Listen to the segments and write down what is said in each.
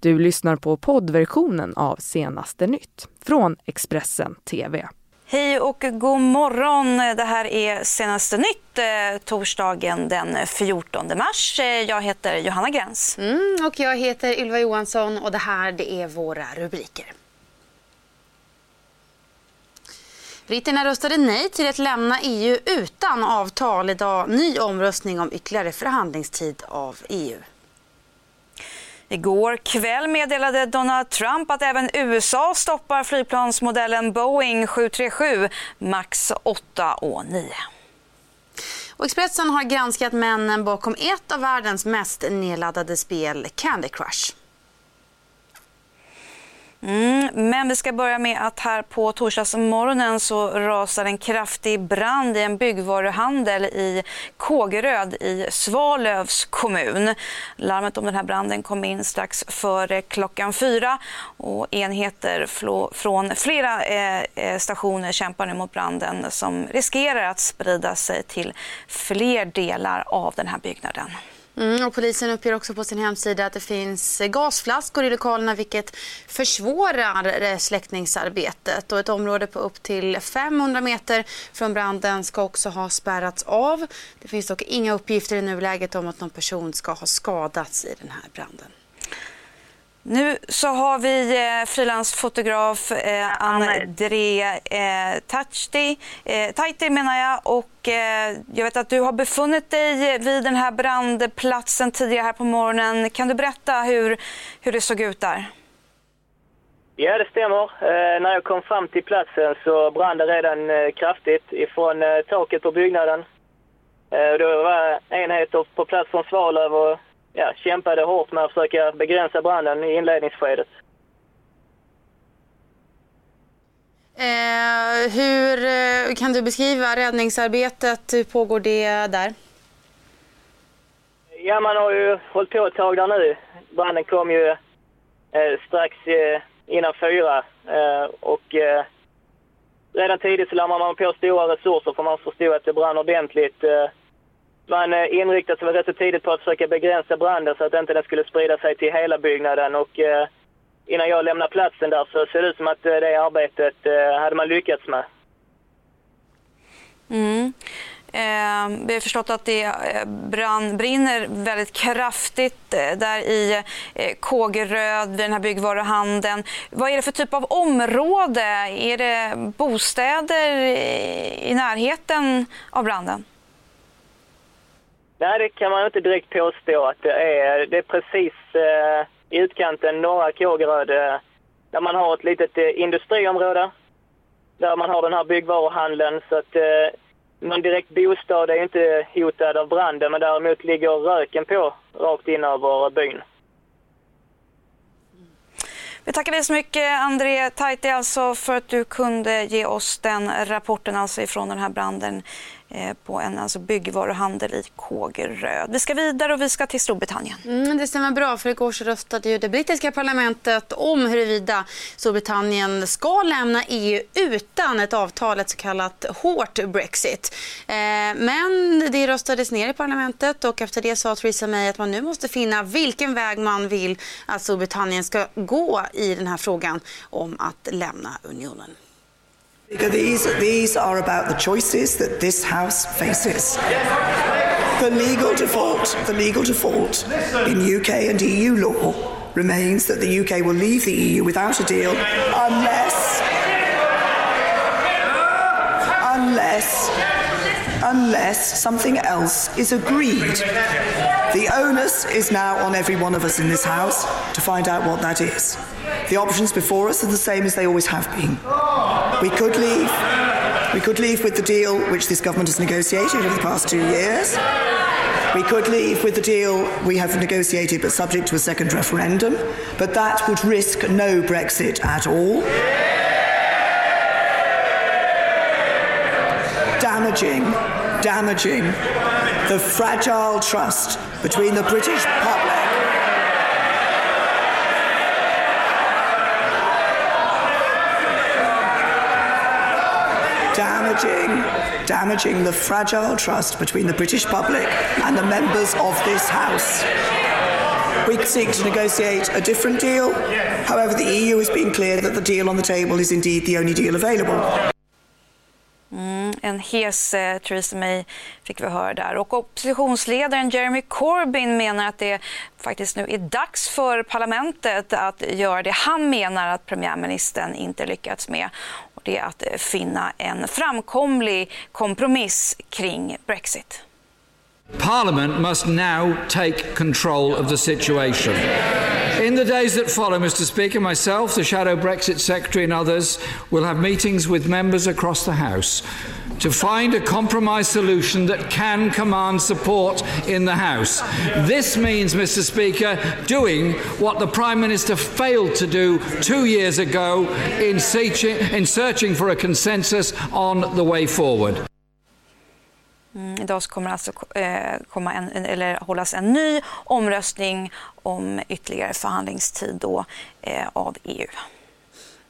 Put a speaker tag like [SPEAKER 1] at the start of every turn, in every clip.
[SPEAKER 1] Du lyssnar på poddversionen av Senaste nytt från Expressen TV.
[SPEAKER 2] Hej och god morgon. Det här är Senaste nytt, eh, torsdagen den 14 mars. Eh, jag heter Johanna Gräns.
[SPEAKER 3] Mm, och jag heter Ylva Johansson och det här det är våra rubriker. Britterna röstade nej till att lämna EU utan avtal idag. Ny omröstning om ytterligare förhandlingstid av EU.
[SPEAKER 2] Igår kväll meddelade Donald Trump att även USA stoppar flygplansmodellen Boeing 737 MAX 8 och 9.
[SPEAKER 3] Och Expressen har granskat männen bakom ett av världens mest nedladdade spel, Candy Crush.
[SPEAKER 2] Mm, men vi ska börja med att här på torsdagsmorgonen så rasar en kraftig brand i en byggvaruhandel i Kågeröd i Svalövs kommun. Larmet om den här branden kom in strax före klockan fyra och enheter från flera eh, eh, stationer kämpar nu mot branden som riskerar att sprida sig till fler delar av den här byggnaden.
[SPEAKER 3] Mm, och polisen uppger också på sin hemsida att det finns gasflaskor i lokalerna vilket försvårar eh, släckningsarbetet. Och ett område på upp till 500 meter från branden ska också ha spärrats av. Det finns dock inga uppgifter i nuläget om att någon person ska ha skadats i den här branden.
[SPEAKER 2] Nu så har vi eh, frilansfotograf eh, André eh, Tachti, eh, Taiti menar jag och eh, jag vet att du har befunnit dig vid den här brandplatsen tidigare här på morgonen. Kan du berätta hur, hur det såg ut där?
[SPEAKER 4] Ja, det stämmer. Eh, när jag kom fram till platsen så brann det redan eh, kraftigt ifrån eh, taket på byggnaden. Eh, det var enheter på plats från Svalöv och ja, kämpade hårt med att försöka begränsa branden i inledningsskedet.
[SPEAKER 3] Eh, hur eh, kan du beskriva räddningsarbetet? Hur pågår det där?
[SPEAKER 4] Ja, man har ju hållit på ett tag där nu. Branden kom ju eh, strax eh, innan fyra eh, och eh, redan tidigt så larmade man på stora resurser för man förstod att det brann ordentligt man eh, inriktade sig rätt så tidigt på att försöka begränsa branden så att inte den skulle sprida sig till hela byggnaden. Och, eh, innan jag lämnade platsen där så ser det ut som att eh, det arbetet hade man lyckats med.
[SPEAKER 2] Mm. Eh, vi har förstått att det brann, brinner väldigt kraftigt där i eh, Kågeröd, vid den här byggvaruhandeln. Vad är det för typ av område? Är det bostäder i närheten av branden?
[SPEAKER 4] Nej, det kan man inte direkt påstå att det är. Det är precis eh, i utkanten norra Kågeröd eh, där man har ett litet eh, industriområde där man har den här byggvaruhandeln. Så att eh, någon direkt bostad är inte hotad av branden men däremot ligger röken på rakt in över byn.
[SPEAKER 2] Vi tackar dig så mycket, André Taiti, alltså för att du kunde ge oss den rapporten alltså ifrån den här branden Eh, på en alltså byggvaruhandel i Kågeröd. Vi ska vidare och vi ska till Storbritannien.
[SPEAKER 3] Mm, det stämmer bra, för igår så röstade ju det brittiska parlamentet om huruvida Storbritannien ska lämna EU utan ett avtal, ett så kallat hårt Brexit. Eh, men det röstades ner i parlamentet och efter det sa Theresa May att man nu måste finna vilken väg man vill att Storbritannien ska gå i den här frågan om att lämna unionen.
[SPEAKER 5] These, these are about the choices that this House faces. The legal default, the legal default in UK and EU law remains that the UK will leave the EU without a deal unless, unless, unless something else is agreed. The onus is now on every one of us in this House to find out what that is. The options before us are the same as they always have been. We could leave. We could leave with the deal which this government has negotiated over the past two years. We could leave with the deal we have negotiated but subject to a second referendum, but that would risk no Brexit at all. Damaging, damaging the fragile trust between the British public damaging, damaging the fragile trust between the British public and the members of this House. We seek to negotiate a different deal. However, the EU has been clear that the deal on the table is indeed the only deal available.
[SPEAKER 2] Mm, en hes eh, Theresa May fick vi höra där. Och oppositionsledaren Jeremy Corbyn menar att det faktiskt nu är dags för parlamentet att göra det han menar att premiärministern inte lyckats med. Det är att finna en framkomlig kompromiss kring Brexit.
[SPEAKER 6] Parliament must now take control of the situation. In the days that follow, Mr. Speaker, myself, the Shadow Brexit Secretary, and others will have meetings with members across the House to find a compromise solution that can command support in the House. This means, Mr. Speaker, doing what the Prime Minister failed to do two years ago in searching, in searching for a consensus on the way forward.
[SPEAKER 2] Mm, idag kommer alltså eh, komma en, eller hållas en ny omröstning om ytterligare förhandlingstid då, eh, av EU.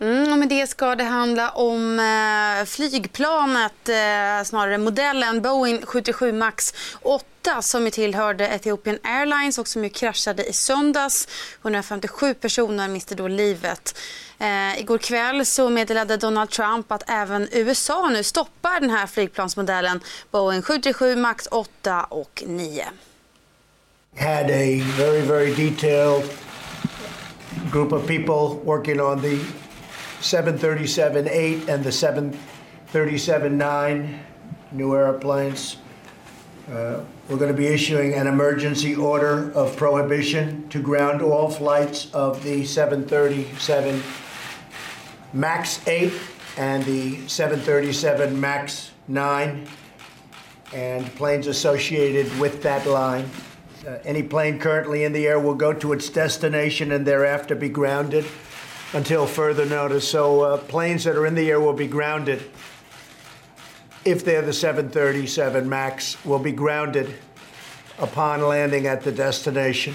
[SPEAKER 3] Mm, med det ska det handla om eh, flygplanet, eh, snarare modellen Boeing 737 Max 8 som ju tillhörde Ethiopian Airlines och som ju kraschade i söndags. 157 personer miste då livet. Eh, igår kväll så meddelade Donald Trump att även USA nu stoppar den här flygplansmodellen Boeing 737 Max 8 och 9.
[SPEAKER 7] Had a very, very detailed group of people working on the 737-8 and the 737-9 new airplanes. Uh, we're going to be issuing an emergency order of prohibition to ground all flights of the 737 MAX 8 and the 737 MAX 9 and planes associated with that line. Uh, any plane currently in the air will go to its destination and thereafter be grounded until further notice. So uh, planes that are in the air will be grounded. If they're the 737 MAX, will be grounded upon landing at the destination.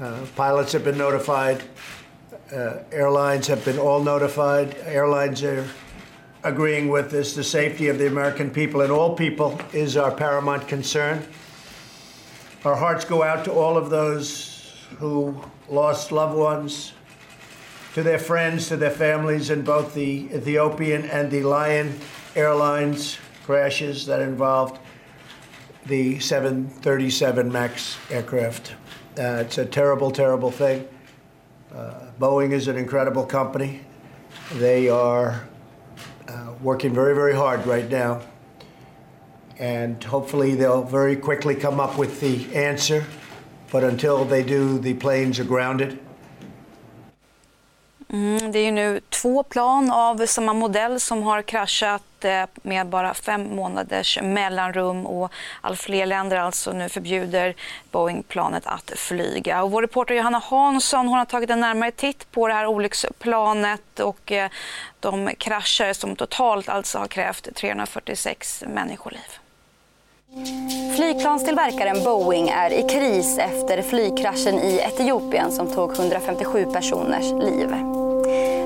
[SPEAKER 7] Uh, pilots have been notified. Uh, airlines have been all notified. Airlines are agreeing with this. The safety of the American people and all people is our paramount concern. Our hearts go out to all of those who lost loved ones, to their friends, to their families in both the Ethiopian and the Lion Airlines crashes that involved the 737 MAX aircraft. Uh, it's a terrible, terrible thing. Uh, Boeing is an incredible company. They are uh, working very, very hard right now. And hopefully they'll very quickly come up with the answer. But until they do, the planes are grounded.
[SPEAKER 2] Mm, det är ju nu två plan av samma modell som har kraschat eh, med bara fem månaders mellanrum och allt fler länder alltså nu förbjuder Boeing-planet att flyga. Och vår reporter Johanna Hansson hon har tagit en närmare titt på det här olycksplanet och eh, de krascher som totalt alltså har krävt 346 människoliv.
[SPEAKER 8] Flygplanstillverkaren Boeing är i kris efter flygkraschen i Etiopien som tog 157 personers liv.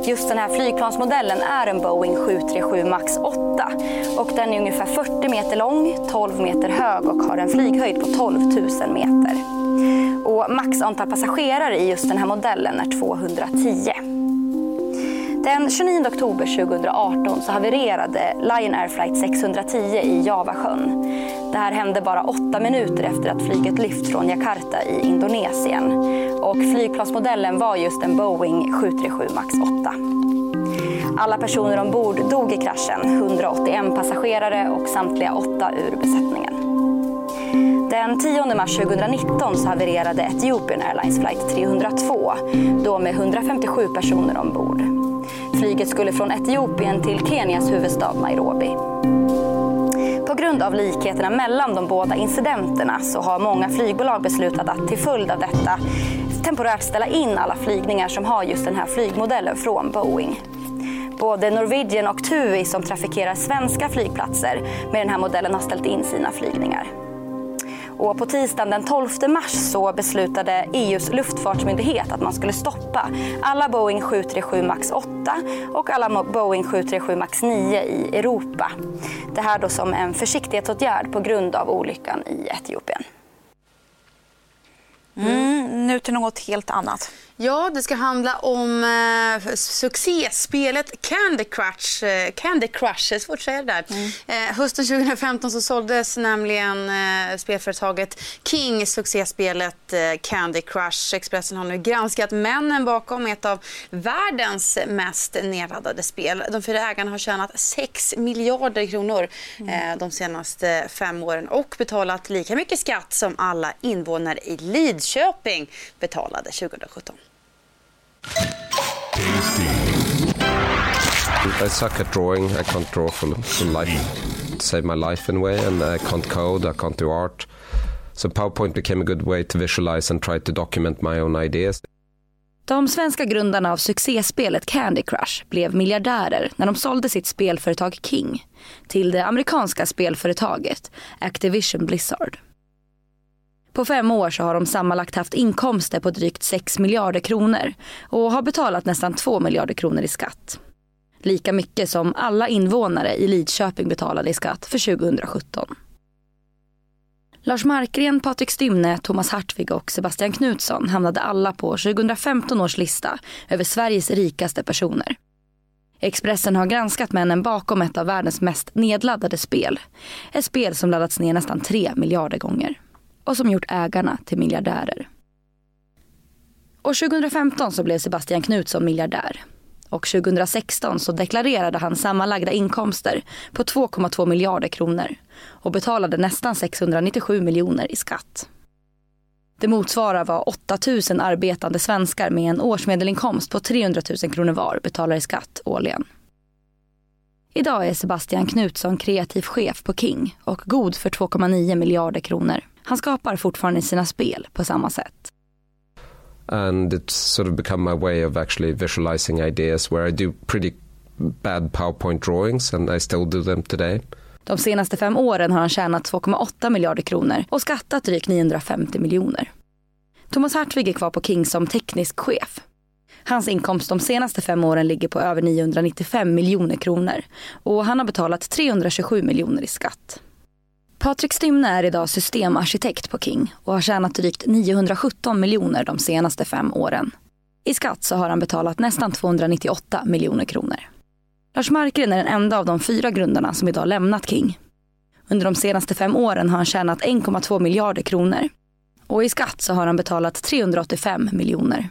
[SPEAKER 8] Just den här flygplansmodellen är en Boeing 737 Max 8 och den är ungefär 40 meter lång, 12 meter hög och har en flyghöjd på 12 000 meter. Och max antal passagerare i just den här modellen är 210. Den 29 oktober 2018 så havererade Lion Air Flight 610 i Javasjön. Det här hände bara åtta minuter efter att flyget lyft från Jakarta i Indonesien. Och flygplansmodellen var just en Boeing 737 Max 8. Alla personer ombord dog i kraschen, 181 passagerare och samtliga åtta ur besättningen. Den 10 mars 2019 så havererade Ethiopian Airlines flight 302, då med 157 personer ombord. Flyget skulle från Etiopien till Kenias huvudstad Nairobi. På grund av likheterna mellan de båda incidenterna så har många flygbolag beslutat att till följd av detta temporärt ställa in alla flygningar som har just den här flygmodellen från Boeing. Både Norwegian och TUI som trafikerar svenska flygplatser med den här modellen har ställt in sina flygningar. Och på tisdagen den 12 mars så beslutade EUs luftfartsmyndighet att man skulle stoppa alla Boeing 737 Max 8 och alla Boeing 737 Max 9 i Europa. Det här då som en försiktighetsåtgärd på grund av olyckan i Etiopien.
[SPEAKER 2] Mm, nu till något helt annat.
[SPEAKER 3] Ja, det ska handla om eh, succéspelet Candy Crush. Eh, Candy Crush, det är svårt att säga det där. Mm. Eh, hösten 2015 så såldes nämligen eh, spelföretaget King succéspelet eh, Candy Crush. Expressen har nu granskat männen bakom ett av världens mest nedladdade spel. De fyra ägarna har tjänat 6 miljarder kronor mm. Eh, de senaste fem åren och betalat lika mycket skatt som alla invånare i Lidköping betalade 2017.
[SPEAKER 9] I suck at drawing. I can't draw for, for life, save my life in a way, and I can't code. I can't do art. So PowerPoint became a good way to visualize and try to document my own ideas.
[SPEAKER 8] De svenska grundarna av succéspelet Candy Crush blev miljardärer när de sålde sitt spelföretag King till det amerikanska spelföretaget Activision Blizzard. På fem år så har de sammanlagt haft inkomster på drygt 6 miljarder kronor och har betalat nästan 2 miljarder kronor i skatt. Lika mycket som alla invånare i Lidköping betalade i skatt för 2017. Lars Markgren, Patrik Stymne, Thomas Hartvig och Sebastian Knutsson hamnade alla på 2015 års lista över Sveriges rikaste personer. Expressen har granskat männen bakom ett av världens mest nedladdade spel. Ett spel som laddats ner nästan 3 miljarder gånger och som gjort ägarna till miljardärer. År 2015 så blev Sebastian Knutsson miljardär. Och 2016 så deklarerade han sammanlagda inkomster på 2,2 miljarder kronor och betalade nästan 697 miljoner i skatt. Det motsvarar vad 8 000 arbetande svenskar med en årsmedelinkomst på 300 000 kronor var betalar i skatt årligen. Idag är Sebastian Knutsson kreativ chef på King och god för 2,9 miljarder kronor. Han skapar fortfarande sina spel på samma sätt.
[SPEAKER 9] And it's sort of become my way of actually visualizing ideas where I do pretty bad PowerPoint drawings and I still do them today.
[SPEAKER 8] De senaste fem åren har han tjänat 2,8 miljarder kronor och skattat drygt 950 miljoner. Thomas Hartvig är kvar på King som teknisk chef. Hans inkomst de senaste fem åren ligger på över 995 miljoner kronor och han har betalat 327 miljoner i skatt. Patrik Stymne är idag systemarkitekt på King och har tjänat drygt 917 miljoner de senaste fem åren. I skatt så har han betalat nästan 298 miljoner kronor. Lars Markgren är den enda av de fyra grundarna som idag lämnat King. Under de senaste fem åren har han tjänat 1,2 miljarder kronor. Och i skatt så har han betalat 385 miljoner.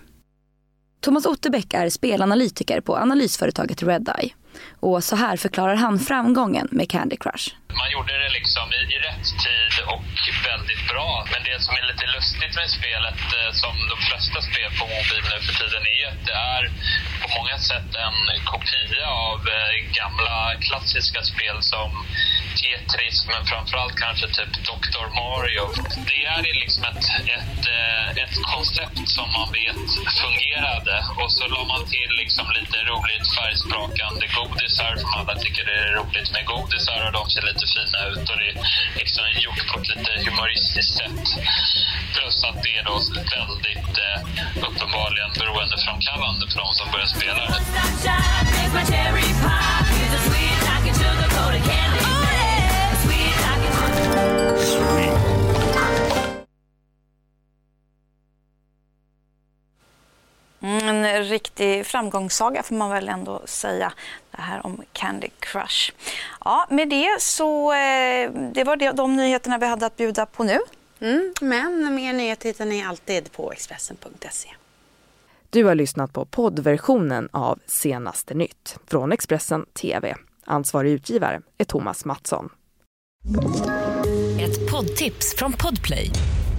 [SPEAKER 8] Thomas Otterbäck är spelanalytiker på analysföretaget Redeye. Och så här förklarar han framgången med Candy Crush.
[SPEAKER 10] Man gjorde det liksom i, i rätt tid och väldigt bra. Men det som är lite lustigt med spelet, eh, som de flesta spel på mobil nu för tiden är, att det är på många sätt en kopia av eh, gamla klassiska spel som Tetris, men framförallt kanske typ Dr. Mario. Det är liksom ett, ett, eh, ett koncept som man vet fungerade och så la man till liksom lite roligt färgsprakande godisar som alla tycker det är roligt med godisar och de ser lite fina ut och det är liksom gjort på ett lite humoristiskt sätt. Plus att det är då väldigt eh, uppenbarligen beroendeframkallande för de som börjar spela det.
[SPEAKER 2] Sweet. En riktig framgångssaga får man väl ändå säga. Det här om Candy Crush. Ja, med det så eh, det var det, de nyheterna vi hade att bjuda på nu.
[SPEAKER 3] Mm, men mer nyheter hittar ni alltid på Expressen.se.
[SPEAKER 1] Du har lyssnat på poddversionen av Senaste nytt från Expressen TV. Ansvarig utgivare är Thomas Mattsson.
[SPEAKER 11] Ett poddtips från Podplay.